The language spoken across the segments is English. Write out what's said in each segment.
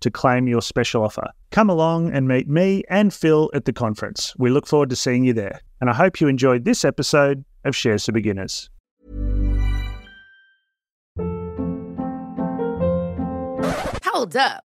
to claim your special offer. Come along and meet me and Phil at the conference. We look forward to seeing you there. And I hope you enjoyed this episode of Shares for Beginners. Hold up.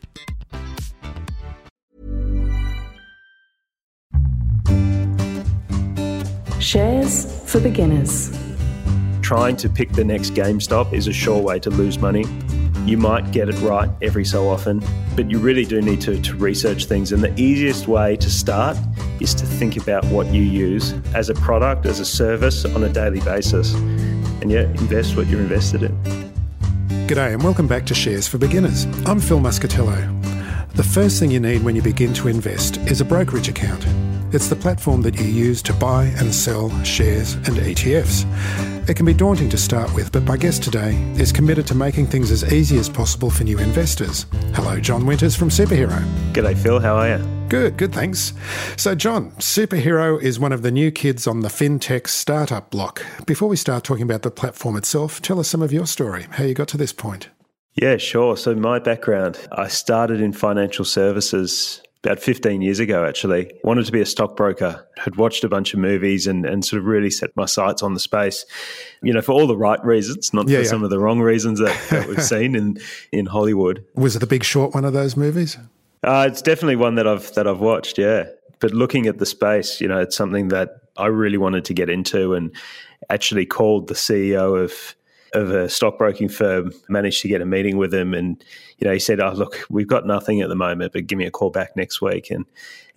Shares for beginners. Trying to pick the next GameStop is a sure way to lose money. You might get it right every so often, but you really do need to, to research things. And the easiest way to start is to think about what you use as a product, as a service on a daily basis. And yeah, invest what you're invested in. G'day and welcome back to Shares for Beginners. I'm Phil Muscatello. The first thing you need when you begin to invest is a brokerage account. It's the platform that you use to buy and sell shares and ETFs. It can be daunting to start with, but my guest today is committed to making things as easy as possible for new investors. Hello, John Winters from Superhero. G'day, Phil. How are you? Good, good, thanks. So, John, Superhero is one of the new kids on the fintech startup block. Before we start talking about the platform itself, tell us some of your story, how you got to this point. Yeah, sure. So, my background I started in financial services about 15 years ago, actually. Wanted to be a stockbroker, had watched a bunch of movies and, and sort of really set my sights on the space, you know, for all the right reasons, not yeah, for yeah. some of the wrong reasons that, that we've seen in, in Hollywood. Was it the big short one of those movies? Uh, it's definitely one that I've that I've watched, yeah. But looking at the space, you know, it's something that I really wanted to get into and actually called the CEO of of a stockbroking firm, managed to get a meeting with him. And, you know, he said, Oh, look, we've got nothing at the moment, but give me a call back next week. And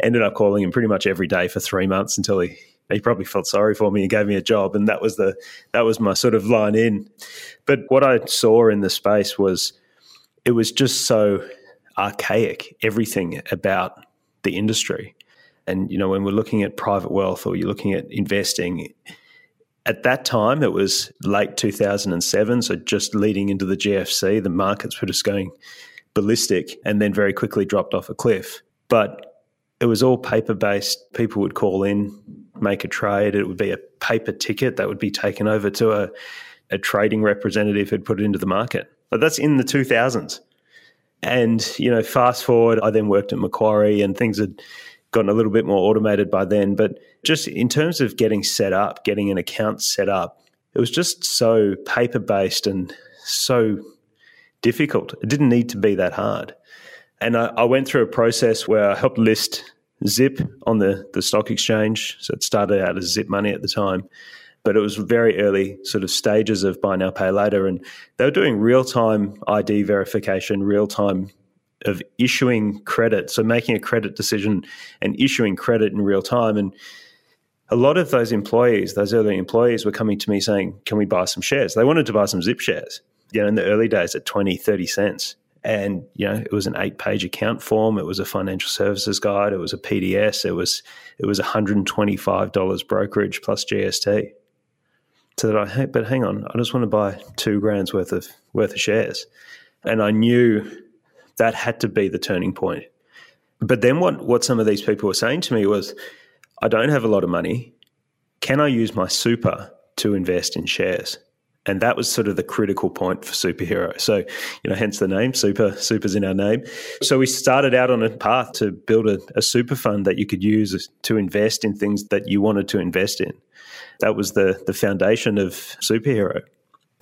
ended up calling him pretty much every day for three months until he, he probably felt sorry for me and gave me a job. And that was the, that was my sort of line in. But what I saw in the space was it was just so archaic, everything about the industry. And, you know, when we're looking at private wealth or you're looking at investing, at that time, it was late 2007, so just leading into the GFC, the markets were just going ballistic and then very quickly dropped off a cliff. But it was all paper based. People would call in, make a trade. It would be a paper ticket that would be taken over to a, a trading representative who'd put it into the market. But that's in the 2000s. And, you know, fast forward, I then worked at Macquarie and things had gotten a little bit more automated by then. But just in terms of getting set up, getting an account set up, it was just so paper based and so difficult. It didn't need to be that hard. And I, I, went through a process where I helped list Zip on the, the stock exchange. So it started out as Zip Money at the time, but it was very early sort of stages of buy now, pay later. And they were doing real time ID verification, real time of issuing credit, so making a credit decision and issuing credit in real time. And a lot of those employees, those early employees, were coming to me saying, Can we buy some shares? They wanted to buy some zip shares, you know, in the early days at 20, 30 cents. And, you know, it was an eight page account form. It was a financial services guide. It was a PDS. It was, it was $125 brokerage plus GST. So that I, but hang on, I just want to buy two grand's worth of worth of shares, and I knew that had to be the turning point. But then what what some of these people were saying to me was, I don't have a lot of money. Can I use my super to invest in shares? And that was sort of the critical point for superhero. So, you know, hence the name super, super's in our name. So we started out on a path to build a, a super fund that you could use to invest in things that you wanted to invest in. That was the, the foundation of superhero.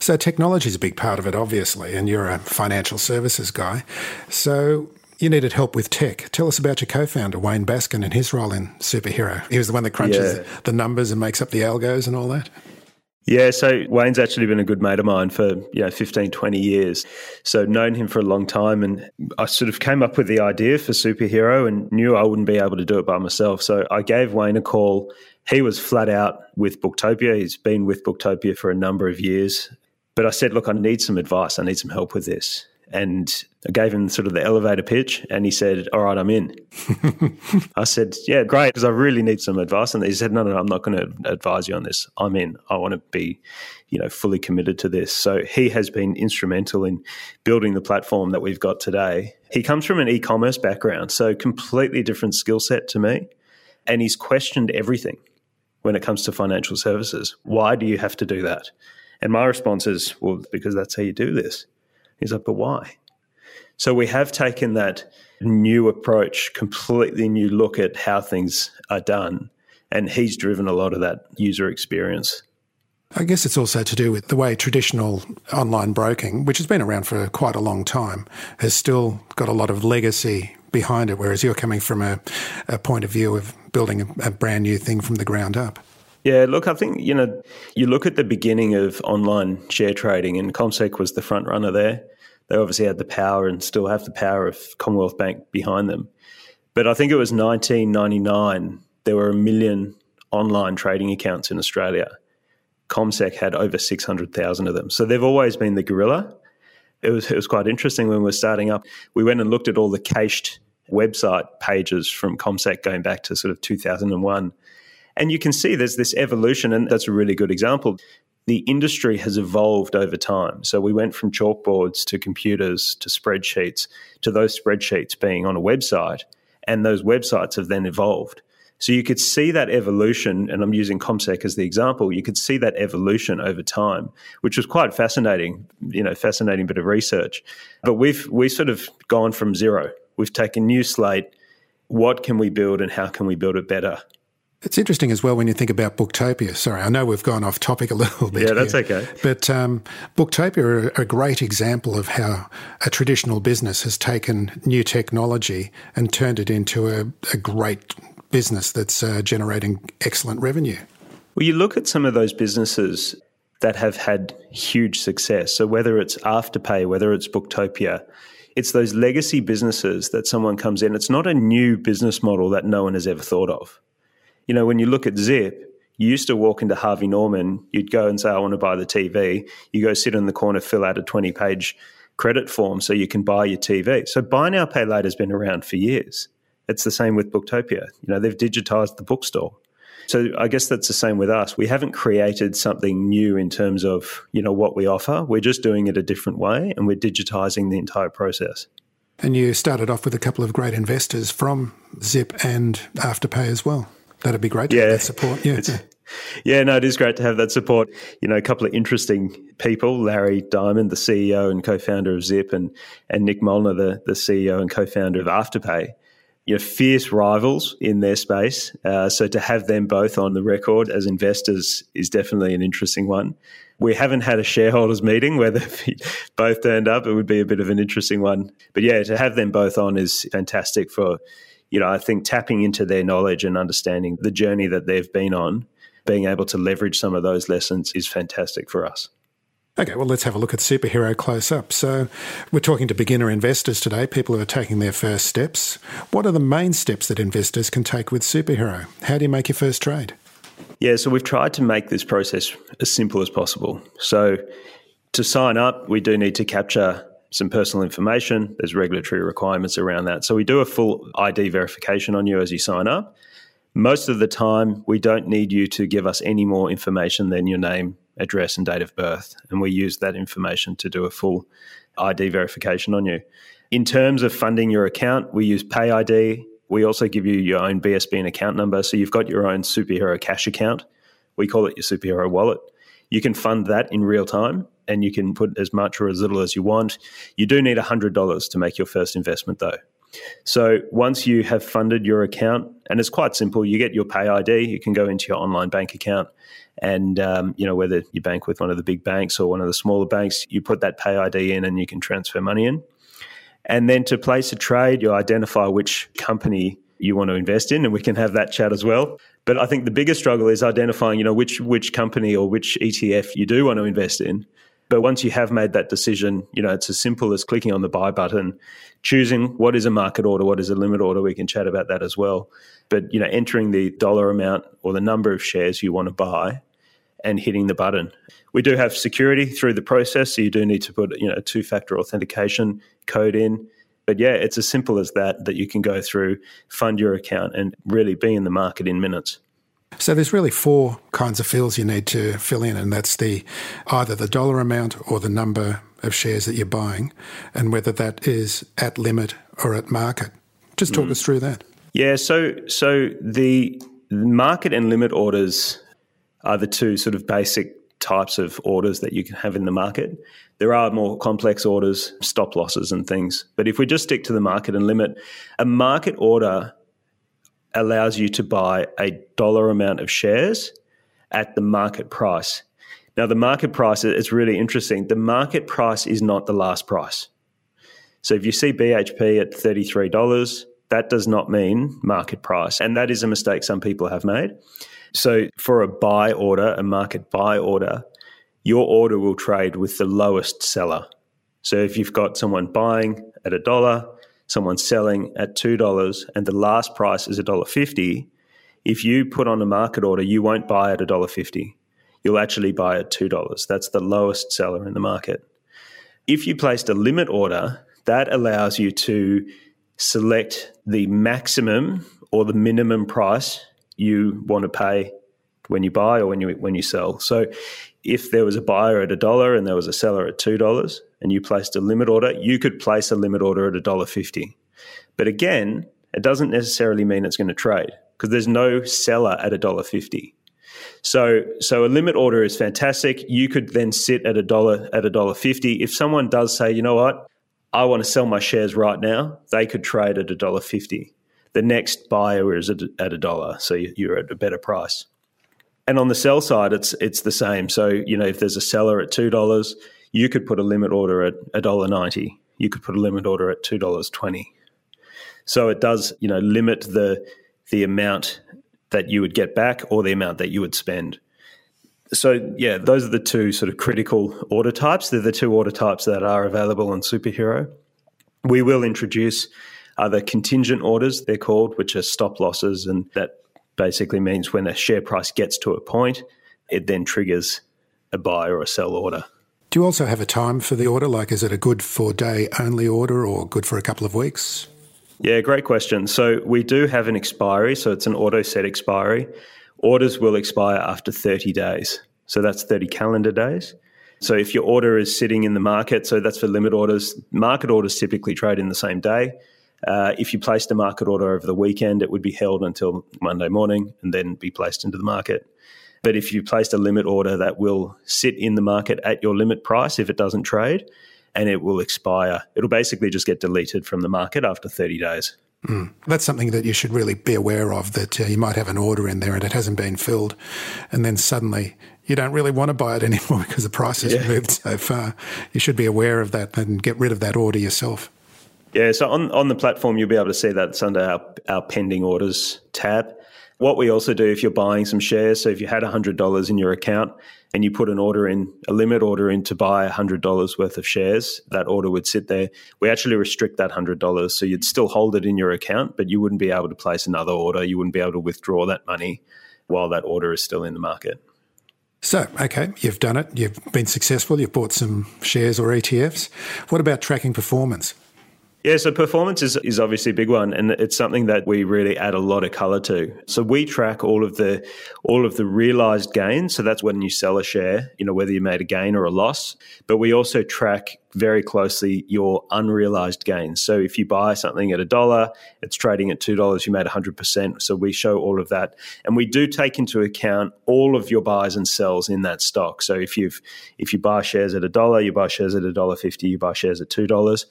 So technology is a big part of it, obviously, and you're a financial services guy. So you needed help with tech. Tell us about your co-founder, Wayne Baskin, and his role in Superhero. He was the one that crunches yeah. the numbers and makes up the algos and all that. Yeah, so Wayne's actually been a good mate of mine for, you know, 15, 20 years. So known him for a long time and I sort of came up with the idea for Superhero and knew I wouldn't be able to do it by myself. So I gave Wayne a call. He was flat out with Booktopia. He's been with Booktopia for a number of years. But I said, look, I need some advice. I need some help with this. And I gave him sort of the elevator pitch and he said, All right, I'm in. I said, Yeah, great, because I really need some advice. And he said, No, no, no, I'm not going to advise you on this. I'm in. I want to be, you know, fully committed to this. So he has been instrumental in building the platform that we've got today. He comes from an e commerce background, so completely different skill set to me. And he's questioned everything when it comes to financial services. Why do you have to do that? And my response is, Well, because that's how you do this. He's like, but why? So we have taken that new approach, completely new look at how things are done. And he's driven a lot of that user experience. I guess it's also to do with the way traditional online broking, which has been around for quite a long time, has still got a lot of legacy behind it, whereas you're coming from a, a point of view of building a, a brand new thing from the ground up. Yeah, look, I think, you know, you look at the beginning of online share trading, and ComSec was the front runner there. They obviously had the power and still have the power of Commonwealth Bank behind them. But I think it was 1999, there were a million online trading accounts in Australia. ComSec had over 600,000 of them. So they've always been the gorilla. It was, it was quite interesting when we were starting up. We went and looked at all the cached website pages from ComSec going back to sort of 2001 and you can see there's this evolution, and that's a really good example. The industry has evolved over time. So we went from chalkboards to computers to spreadsheets to those spreadsheets being on a website, and those websites have then evolved. So you could see that evolution, and I'm using ComSec as the example. You could see that evolution over time, which was quite fascinating. You know, fascinating bit of research. But we've we sort of gone from zero. We've taken new slate. What can we build, and how can we build it better? It's interesting as well when you think about Booktopia. Sorry, I know we've gone off topic a little bit. Yeah, that's here, okay. But um, Booktopia are a great example of how a traditional business has taken new technology and turned it into a, a great business that's uh, generating excellent revenue. Well, you look at some of those businesses that have had huge success. So whether it's Afterpay, whether it's Booktopia, it's those legacy businesses that someone comes in. It's not a new business model that no one has ever thought of you know, when you look at Zip, you used to walk into Harvey Norman, you'd go and say, I want to buy the TV. You go sit in the corner, fill out a 20 page credit form so you can buy your TV. So buy now, pay later has been around for years. It's the same with Booktopia. You know, they've digitized the bookstore. So I guess that's the same with us. We haven't created something new in terms of, you know, what we offer. We're just doing it a different way and we're digitizing the entire process. And you started off with a couple of great investors from Zip and Afterpay as well. That'd be great to yeah. have that support. Yeah. yeah, no, it is great to have that support. You know, a couple of interesting people, Larry Diamond, the CEO and co-founder of Zip, and, and Nick Molnar, the, the CEO and co-founder of Afterpay. You know, fierce rivals in their space. Uh, so to have them both on the record as investors is definitely an interesting one. We haven't had a shareholders meeting where they've both turned up. It would be a bit of an interesting one. But yeah, to have them both on is fantastic for you know, I think tapping into their knowledge and understanding the journey that they've been on, being able to leverage some of those lessons is fantastic for us. Okay, well, let's have a look at superhero close up. So, we're talking to beginner investors today, people who are taking their first steps. What are the main steps that investors can take with superhero? How do you make your first trade? Yeah, so we've tried to make this process as simple as possible. So, to sign up, we do need to capture some personal information. There's regulatory requirements around that. So we do a full ID verification on you as you sign up. Most of the time, we don't need you to give us any more information than your name address, and date of birth. And we use that information to do a full ID verification on you. In terms of funding your account, we use PayID. We also give you your own BSB and account number. So you've got your own superhero cash account. We call it your superhero wallet. You can fund that in real time and you can put as much or as little as you want. You do need $100 to make your first investment, though. So once you have funded your account, and it's quite simple, you get your Pay ID. You can go into your online bank account, and um, you know whether you bank with one of the big banks or one of the smaller banks, you put that Pay ID in, and you can transfer money in. And then to place a trade, you identify which company you want to invest in, and we can have that chat as well. But I think the biggest struggle is identifying, you know, which which company or which ETF you do want to invest in. But once you have made that decision, you know, it's as simple as clicking on the buy button, choosing what is a market order, what is a limit order. We can chat about that as well. But, you know, entering the dollar amount or the number of shares you want to buy and hitting the button. We do have security through the process, so you do need to put, you know, a two-factor authentication code in. But yeah, it's as simple as that that you can go through, fund your account and really be in the market in minutes. So there's really four kinds of fields you need to fill in, and that's the either the dollar amount or the number of shares that you're buying, and whether that is at limit or at market. Just talk mm. us through that. Yeah, so so the market and limit orders are the two sort of basic types of orders that you can have in the market. There are more complex orders, stop losses and things. But if we just stick to the market and limit, a market order allows you to buy a dollar amount of shares at the market price. Now, the market price is really interesting. The market price is not the last price. So if you see BHP at $33, that does not mean market price. And that is a mistake some people have made. So for a buy order, a market buy order, your order will trade with the lowest seller. So if you've got someone buying at a dollar someone selling at $2 and the last price is $1.50, if you put on a market order, you won't buy at $1.50. You'll actually buy at $2. That's the lowest seller in the market. If you placed a limit order, that allows you to select the maximum or the minimum price you want to pay when you buy or when you when you sell. So if there was a buyer at a dollar and there was a seller at two dollars and you placed a limit order, you could place a limit order at a dollar fifty. But again, it doesn't necessarily mean it's going to trade because there's no seller at a dollar fifty. So so a limit order is fantastic. You could then sit at a dollar at a dollar fifty. If someone does say, you know what, I want to sell my shares right now, they could trade at a dollar fifty. The next buyer is at a dollar, so you're at a better price. And on the sell side, it's it's the same. So you know, if there's a seller at two dollars, you could put a limit order at a dollar ninety. You could put a limit order at two dollars twenty. So it does you know limit the the amount that you would get back or the amount that you would spend. So yeah, those are the two sort of critical order types. They're the two order types that are available on Superhero. We will introduce other contingent orders, they're called, which are stop losses, and that basically means when a share price gets to a point, it then triggers a buy or a sell order. Do you also have a time for the order? Like, is it a good for day only order or good for a couple of weeks? Yeah, great question. So, we do have an expiry. So, it's an auto set expiry. Orders will expire after 30 days. So, that's 30 calendar days. So, if your order is sitting in the market, so that's for limit orders, market orders typically trade in the same day. Uh, if you placed a market order over the weekend, it would be held until Monday morning and then be placed into the market. But if you placed a limit order, that will sit in the market at your limit price if it doesn't trade, and it will expire. It'll basically just get deleted from the market after 30 days. Mm. That's something that you should really be aware of that uh, you might have an order in there and it hasn't been filled. And then suddenly you don't really want to buy it anymore because the price has yeah. moved so far. You should be aware of that and get rid of that order yourself. Yeah, so on, on the platform, you'll be able to see that it's under our, our pending orders tab. What we also do if you're buying some shares, so if you had $100 in your account and you put an order in, a limit order in to buy $100 worth of shares, that order would sit there. We actually restrict that $100. So you'd still hold it in your account, but you wouldn't be able to place another order. You wouldn't be able to withdraw that money while that order is still in the market. So, okay, you've done it. You've been successful. You've bought some shares or ETFs. What about tracking performance? Yeah, so performance is, is obviously a big one, and it's something that we really add a lot of color to. So we track all of the all of the realized gains. So that's when you sell a share, you know, whether you made a gain or a loss. But we also track very closely your unrealized gains. So if you buy something at a dollar, it's trading at two dollars, you made hundred percent. So we show all of that, and we do take into account all of your buys and sells in that stock. So if you've if you buy shares at a dollar, you buy shares at a dollar fifty, you buy shares at two dollars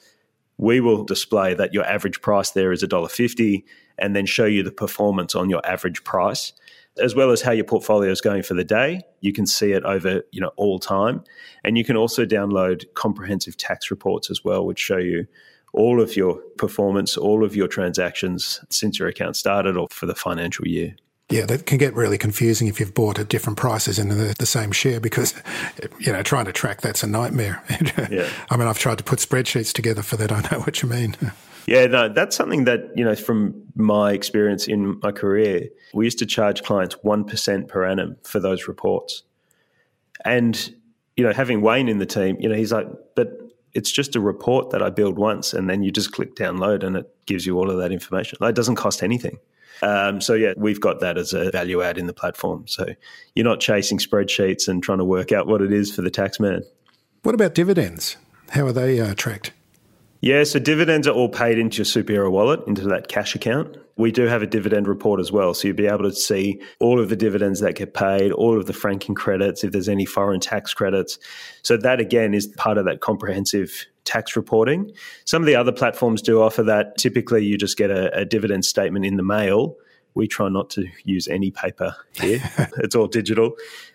we will display that your average price there is $1.50 and then show you the performance on your average price as well as how your portfolio is going for the day. You can see it over you know all time. And you can also download comprehensive tax reports as well which show you all of your performance all of your transactions since your account started or for the financial year yeah, that can get really confusing if you've bought at different prices in the, the same share because, you know, trying to track that's a nightmare. yeah. I mean, I've tried to put spreadsheets together for that. I know what you mean. Yeah, no, that's something that, you know, from my experience in my career, we used to charge clients 1% per annum for those reports. And, you know, having Wayne in the team, you know, he's like, but it's just a report that I build once and then you just click download and it gives you all of that information. Like, it doesn't cost anything. Um, so yeah, we've got that as a value add in the platform. So you're not chasing spreadsheets and trying to work out what it is for the tax man. What about dividends? How are they uh, tracked? Yeah, so dividends are all paid into your Superhero wallet, into that cash account. We do have a dividend report as well. So you'll be able to see all of the dividends that get paid, all of the franking credits, if there's any foreign tax credits. So that again is part of that comprehensive tax reporting. Some of the other platforms do offer that. Typically, you just get a, a dividend statement in the mail. We try not to use any paper here, it's all digital.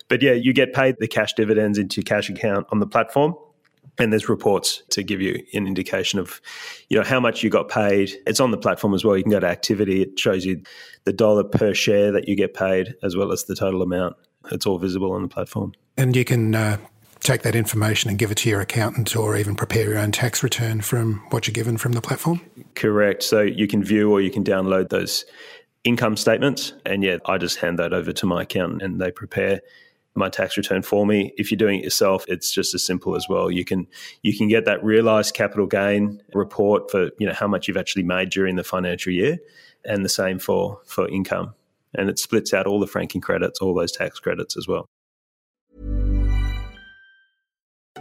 But yeah, you get paid the cash dividends into your cash account on the platform and there's reports to give you an indication of you know how much you got paid it's on the platform as well you can go to activity it shows you the dollar per share that you get paid as well as the total amount it's all visible on the platform and you can uh, take that information and give it to your accountant or even prepare your own tax return from what you're given from the platform? Correct. So you can view or you can download those income statements. And yeah, I just hand that over to my accountant and they prepare my tax return for me. If you're doing it yourself, it's just as simple as well. You can you can get that realized capital gain report for you know how much you've actually made during the financial year, and the same for for income. And it splits out all the franking credits, all those tax credits as well.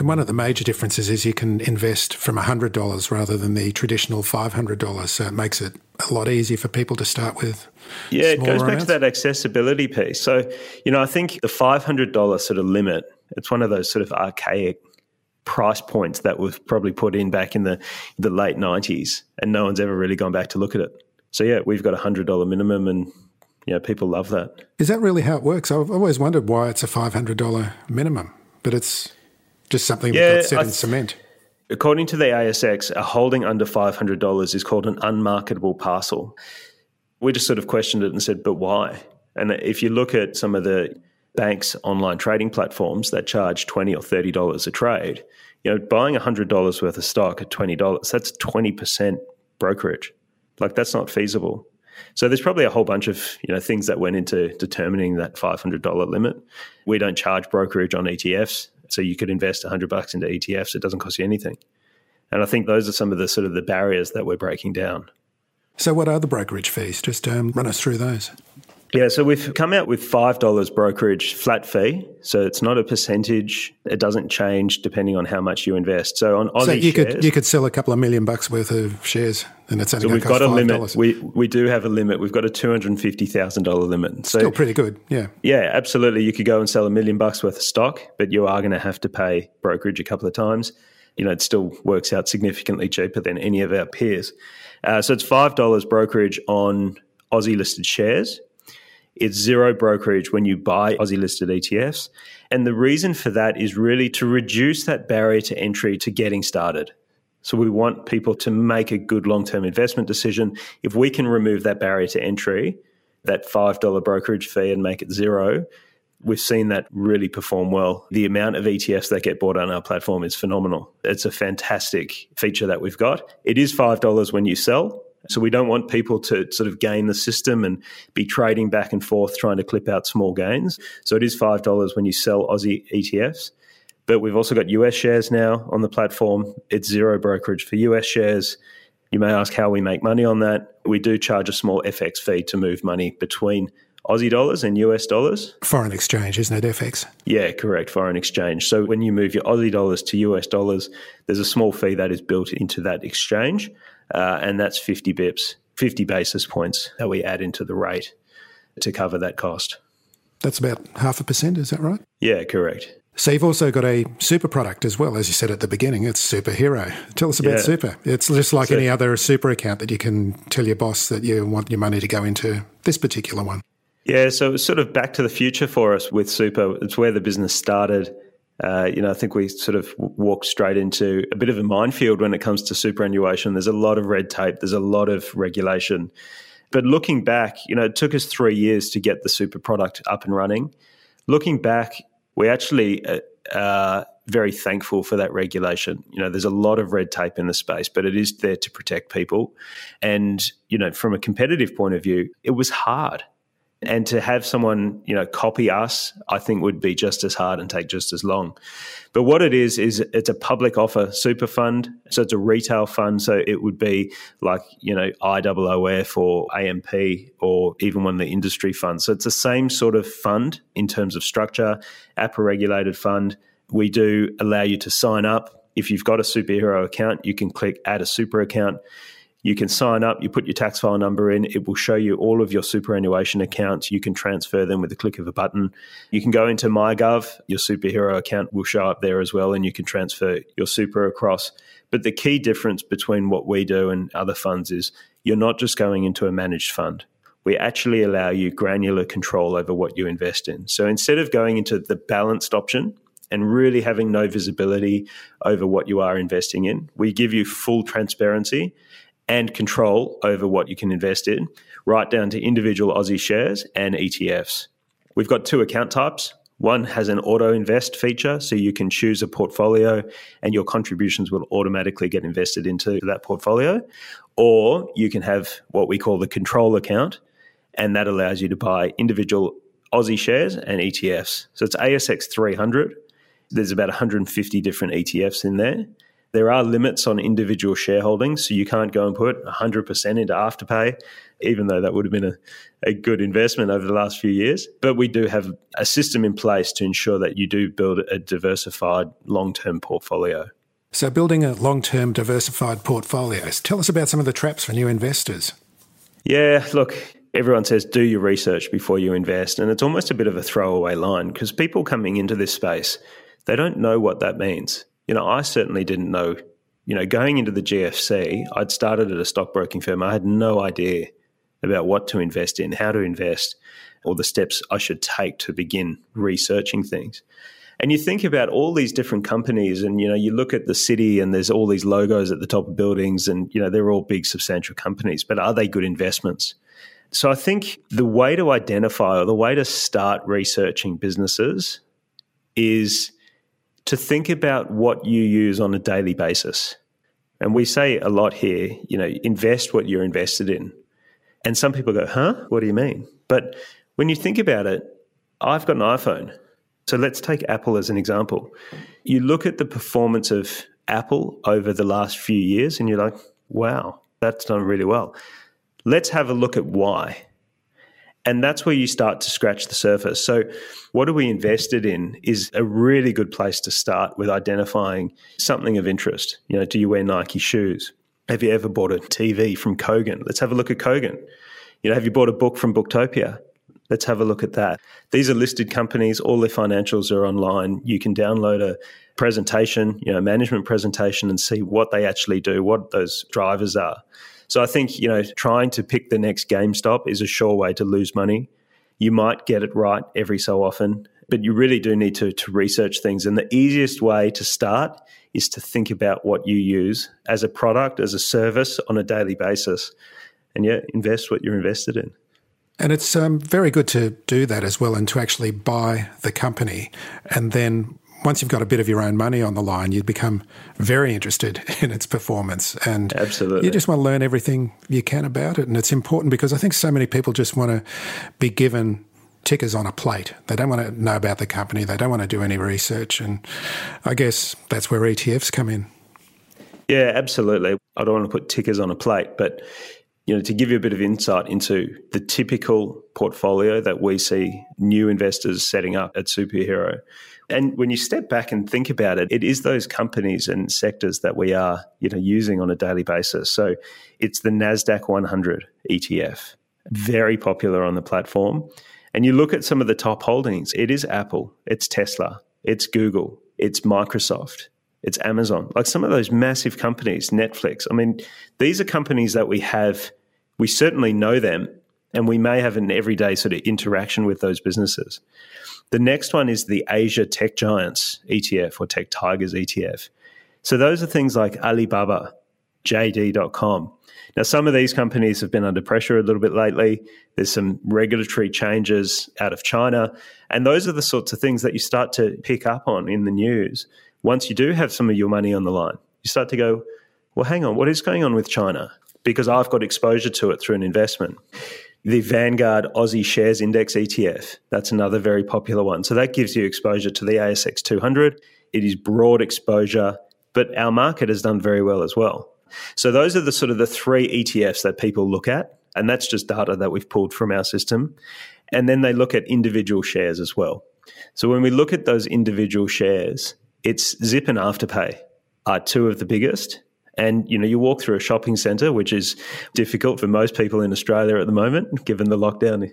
And one of the major differences is you can invest from $100 rather than the traditional $500. So it makes it a lot easier for people to start with. Yeah, it goes back to that accessibility piece. So, you know, I think the $500 sort of limit, it's one of those sort of archaic price points that was probably put in back in the, the late 90s, and no one's ever really gone back to look at it. So, yeah, we've got a $100 minimum and you know, people love that. Is that really how it works? I've always wondered why it's a $500 minimum, but it's just something yeah, that's set th- in cement. According to the ASX, a holding under $500 is called an unmarketable parcel. We just sort of questioned it and said, but why? And if you look at some of the banks' online trading platforms that charge 20 or $30 a trade, you know, buying $100 worth of stock at $20, that's 20% brokerage. Like that's not feasible. So there's probably a whole bunch of you know things that went into determining that $500 limit. We don't charge brokerage on ETFs. So you could invest 100 bucks into ETFs. It doesn't cost you anything. And I think those are some of the sort of the barriers that we're breaking down. So what are the brokerage fees? Just um, run us through those. Yeah, so we've come out with $5 brokerage flat fee. So it's not a percentage. It doesn't change depending on how much you invest. So on Aussie so you shares, could you could sell a couple of million bucks worth of shares and it's only so we've got a limit. We we do have a limit. We've got a two hundred and fifty thousand dollar limit. So still pretty good. Yeah. Yeah, absolutely. You could go and sell a million bucks worth of stock, but you are going to have to pay brokerage a couple of times. You know, it still works out significantly cheaper than any of our peers. Uh, so it's five dollars brokerage on Aussie listed shares It's zero brokerage when you buy Aussie listed ETFs. And the reason for that is really to reduce that barrier to entry to getting started. So we want people to make a good long term investment decision. If we can remove that barrier to entry, that $5 brokerage fee and make it zero, we've seen that really perform well. The amount of ETFs that get bought on our platform is phenomenal. It's a fantastic feature that we've got. It is $5 when you sell. So we don't want people to sort of gain the system and be trading back and forth trying to clip out small gains. So it is $5 when you sell Aussie ETFs. But we've also got US shares now on the platform. It's zero brokerage for US shares. You may ask how we make money on that. We do charge a small FX fee to move money between Aussie dollars and US dollars. Foreign exchange, isn't it, FX? Yeah, correct. Foreign exchange. So when you move your Aussie dollars to US dollars, there's a small fee that is built into that exchange, uh, and that's 50 bips, 50 basis points that we add into the rate to cover that cost. That's about half a percent, is that right? Yeah, correct. So you've also got a super product as well, as you said at the beginning. It's Superhero. Tell us about Yeah. Super. It's just like So- any other super account that you can tell your boss that you want your money to go into this particular one. Yeah, so it's sort of back to the future for us with Super. It's where the business started. Uh, you know, I think we sort of walked straight into a bit of a minefield when it comes to superannuation. There's a lot of red tape. There's a lot of regulation. But looking back, you know, it took us three years to get the super product up and running. Looking back, we actually uh, are very thankful for that regulation. You know, there's a lot of red tape in the space, but it is there to protect people. And, you know, from a competitive point of view, it was hard. And to have someone, you know, copy us, I think would be just as hard and take just as long. But what it is, is it's a public offer super fund. So it's a retail fund. So it would be like, you know, IOOF or AMP or even one of the industry funds. So it's the same sort of fund in terms of structure, APRA regulated fund. We do allow you to sign up. If you've got a superhero account, you can click add a super account. You can sign up, you put your tax file number in, it will show you all of your superannuation accounts. You can transfer them with the click of a button. You can go into MyGov, your superhero account will show up there as well, and you can transfer your super across. But the key difference between what we do and other funds is you're not just going into a managed fund. We actually allow you granular control over what you invest in. So instead of going into the balanced option, and really having no visibility over what you are investing in. We give you full transparency and control over what you can invest in, right down to individual Aussie shares and ETFs. We've got two account types. One has an auto invest feature, so you can choose a portfolio and your contributions will automatically get invested into that portfolio. Or you can have what we call the control account, and that allows you to buy individual Aussie shares and ETFs. So it's ASX 300. There's about 150 different ETFs in there. There are limits on individual shareholdings, so you can't go and put 100% into Afterpay, even though that would have been a, a good investment over the last few years. But we do have a system in place to ensure that you do build a diversified long term portfolio. So building a long-term diversified portfolios. Tell us about some of the traps for new investors. Yeah, look, everyone says do your research before you invest. And it's almost a bit of a throwaway line because people coming into this space, they don't know what that means. You know, I certainly didn't know. You know, going into the GFC, I'd started at a stockbroking firm. I had no idea about what to invest in, how to invest, or the steps I should take to begin researching things. And you think about all these different companies, and you know, you look at the city, and there's all these logos at the top of buildings, and you know, they're all big, substantial companies. But are they good investments? So I think the way to identify or the way to start researching businesses is to think about what you use on a daily basis. And we say a lot here, you know, invest what you're invested in. And some people go, huh? What do you mean? But when you think about it, I've got an iPhone. So let's take Apple as an example. You look at the performance of Apple over the last few years and you're like, wow, that's done really well. Let's have a look at why. And that's where you start to scratch the surface. So, what are we invested in is a really good place to start with identifying something of interest. You know, do you wear Nike shoes? Have you ever bought a TV from Kogan? Let's have a look at Kogan. You know, have you bought a book from Booktopia? Let's have a look at that. These are listed companies. All their financials are online. You can download a presentation, you know, management presentation, and see what they actually do, what those drivers are. So I think you know, trying to pick the next GameStop is a sure way to lose money. You might get it right every so often, but you really do need to, to research things. And the easiest way to start is to think about what you use as a product, as a service on a daily basis. And yeah, invest what you're invested in. And it's um, very good to do that as well and to actually buy the company. And then once you've got a bit of your own money on the line, you become very interested in its performance. And Absolutely. you just want to learn everything you can about it. And it's important because I think so many people just want to be given tickers on a plate. They don't want to know about the company. They don't want to do any research. And I guess that's where ETFs come in. Yeah, absolutely. I don't want to put tickers on a plate, but you know, to give you a bit of insight into the typical portfolio that we see new investors setting up at Superhero. And when you step back and think about it, it is those companies and sectors that we are, you know, using on a daily basis. So it's the Nasdaq 100 ETF, very popular on the platform. And you look at some of the top holdings, it is Apple, it's Tesla, it's Google, it's Microsoft, it's Amazon. Like some of those massive companies, Netflix. I mean, these are companies that we have, we certainly know them, and we may have an everyday sort of interaction with those businesses. The next one is the Asia Tech Giants ETF or Tech Tigers ETF. So those are things like Alibaba, JD.com. Now, some of these companies have been under pressure a little bit lately. There's some regulatory changes out of China. And those are the sorts of things that you start to pick up on in the news. Once you do have some of your money on the line, you start to go, well, hang on, what is going on with China? Because I've got exposure to it through an investment. The Vanguard Aussie Shares Index ETF, that's another very popular one. So that gives you exposure to the ASX 200. It is broad exposure, but our market has done very well as well. So those are the sort of the three ETFs that people look at, and that's just data that we've pulled from our system. And then they look at individual shares as well. So when we look at those individual shares, it's Zip and Afterpay are two of the biggest. And you know, you walk through a shopping centre, which is difficult for most people in Australia at the moment, given the lockdown.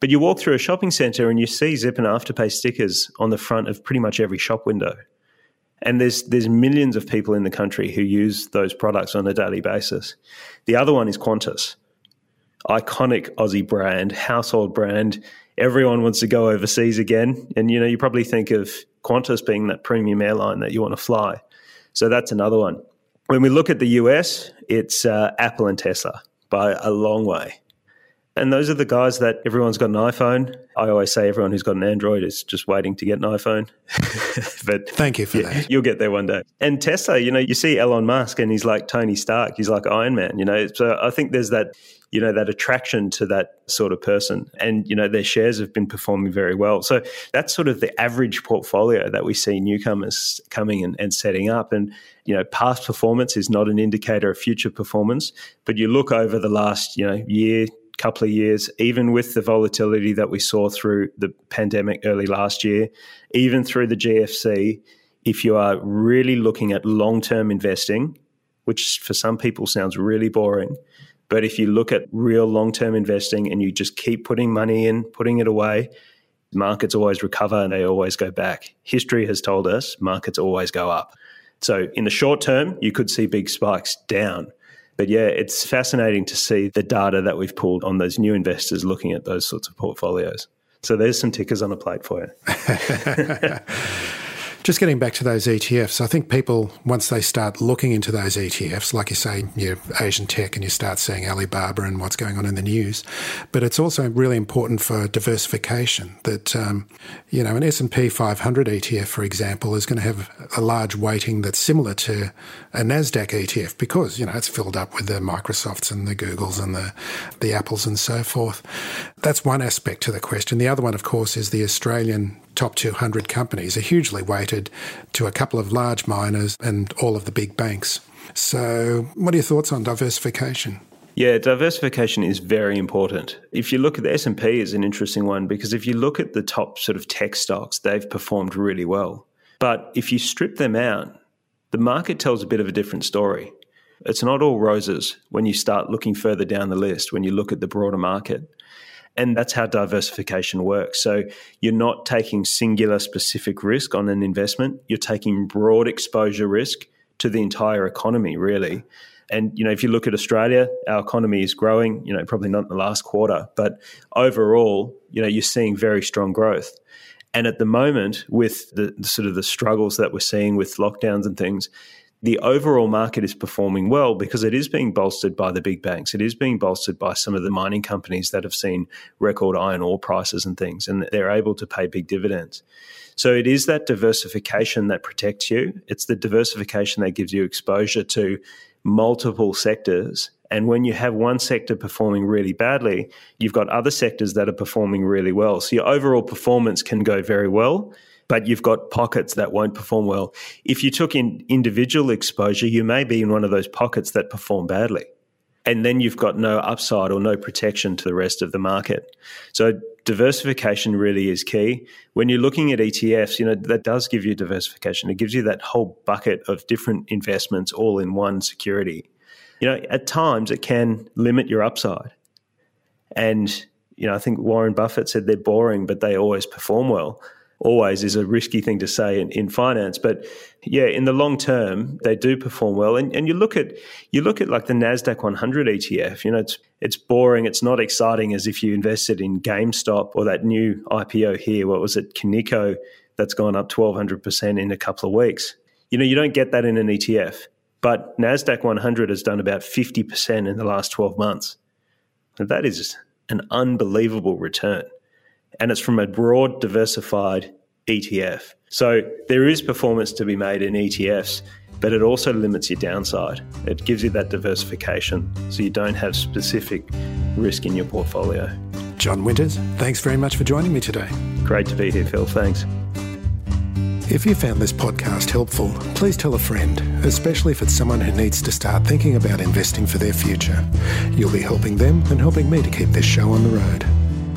But you walk through a shopping centre and you see Zip and Afterpay stickers on the front of pretty much every shop window. And there's there's millions of people in the country who use those products on a daily basis. The other one is Qantas, iconic Aussie brand, household brand. Everyone wants to go overseas again, and you know you probably think of Qantas being that premium airline that you want to fly. So that's another one. When we look at the US, it's uh, Apple and Tesla by a long way. And those are the guys that everyone's got an iPhone. I always say everyone who's got an Android is just waiting to get an iPhone. but thank you for yeah, that. You'll get there one day. And Tesla, you know, you see Elon Musk and he's like Tony Stark, he's like Iron Man, you know. So I think there's that, you know, that attraction to that sort of person. And, you know, their shares have been performing very well. So that's sort of the average portfolio that we see newcomers coming and, and setting up. And, you know, past performance is not an indicator of future performance, but you look over the last, you know, year, couple of years, even with the volatility that we saw through the pandemic early last year, even through the GFC, if you are really looking at long term investing, which for some people sounds really boring, but if you look at real long term investing and you just keep putting money in, putting it away, markets always recover and they always go back. History has told us markets always go up. So in the short term, you could see big spikes down. But yeah, it's fascinating to see the data that we've pulled on those new investors looking at those sorts of portfolios. So there's some tickers on a plate for you. Just getting back to those ETFs, I think people, once they start looking into those ETFs, like you say, you Asian tech and you start seeing Alibaba and what's going on in the news, but it's also really important for diversification that, um, you know, an S&P 500 ETF, for example, is going to have a large weighting that's similar to a NASDAQ ETF because, you know, it's filled up with the Microsofts and the Googles and the, the Apples and so forth. That's one aspect to the question. The other one, of course, is the Australian top 200 companies are hugely weighted to a couple of large miners and all of the big banks. So, what are your thoughts on diversification? Yeah, diversification is very important. If you look at the S&P is an interesting one because if you look at the top sort of tech stocks, they've performed really well. But if you strip them out, the market tells a bit of a different story. It's not all roses when you start looking further down the list, when you look at the broader market. And that's how diversification works. So you're not taking singular specific risk on an investment, you're taking broad exposure risk to the entire economy, really. And you know, if you look at Australia, our economy is growing. You know, probably not in the last quarter, but overall, you know, you're seeing very strong growth. And at the moment, with the, the sort of the struggles that we're seeing with lockdowns and things, the overall market is performing well because it is being bolstered by the big banks. It is being bolstered by some of the mining companies that have seen record iron ore prices and things, and they're able to pay big dividends. So it is that diversification that protects you. It's the diversification that gives you exposure to multiple sectors. And when you have one sector performing really badly, you've got other sectors that are performing really well. So your overall performance can go very well but you've got pockets that won't perform well. If you took in individual exposure, you may be in one of those pockets that perform badly. And then you've got no upside or no protection to the rest of the market. So diversification really is key. When you're looking at ETFs, you know, that does give you diversification. It gives you that whole bucket of different investments all in one security. You know, at times it can limit your upside. And, you know, I think Warren Buffett said they're boring, but they always perform well always is a risky thing to say in, in finance. But yeah, in the long term, they do perform well. And, and you look at you look at like the Nasdaq 100 ETF. You know, it's it's boring. It's not exciting as if you invested in GameStop or that new IPO here. What was it, Kinnico? That's gone up 1,200 percent in a couple of weeks. You know, you don't get that in an ETF. But Nasdaq 100 has done about 50 percent in the last 12 months. And that is an unbelievable return and it's from a broad, diversified ETF. So there is performance to be made in ETFs, but it also limits your downside. It gives you that diversification so you don't have specific risk in your portfolio. John Winters, thanks very much for joining me today. Great to be here, Phil. Thanks. If you found this podcast helpful, please tell a friend, especially if it's someone who needs to start thinking about investing for their future. You'll be helping them and helping me to keep this show on the road.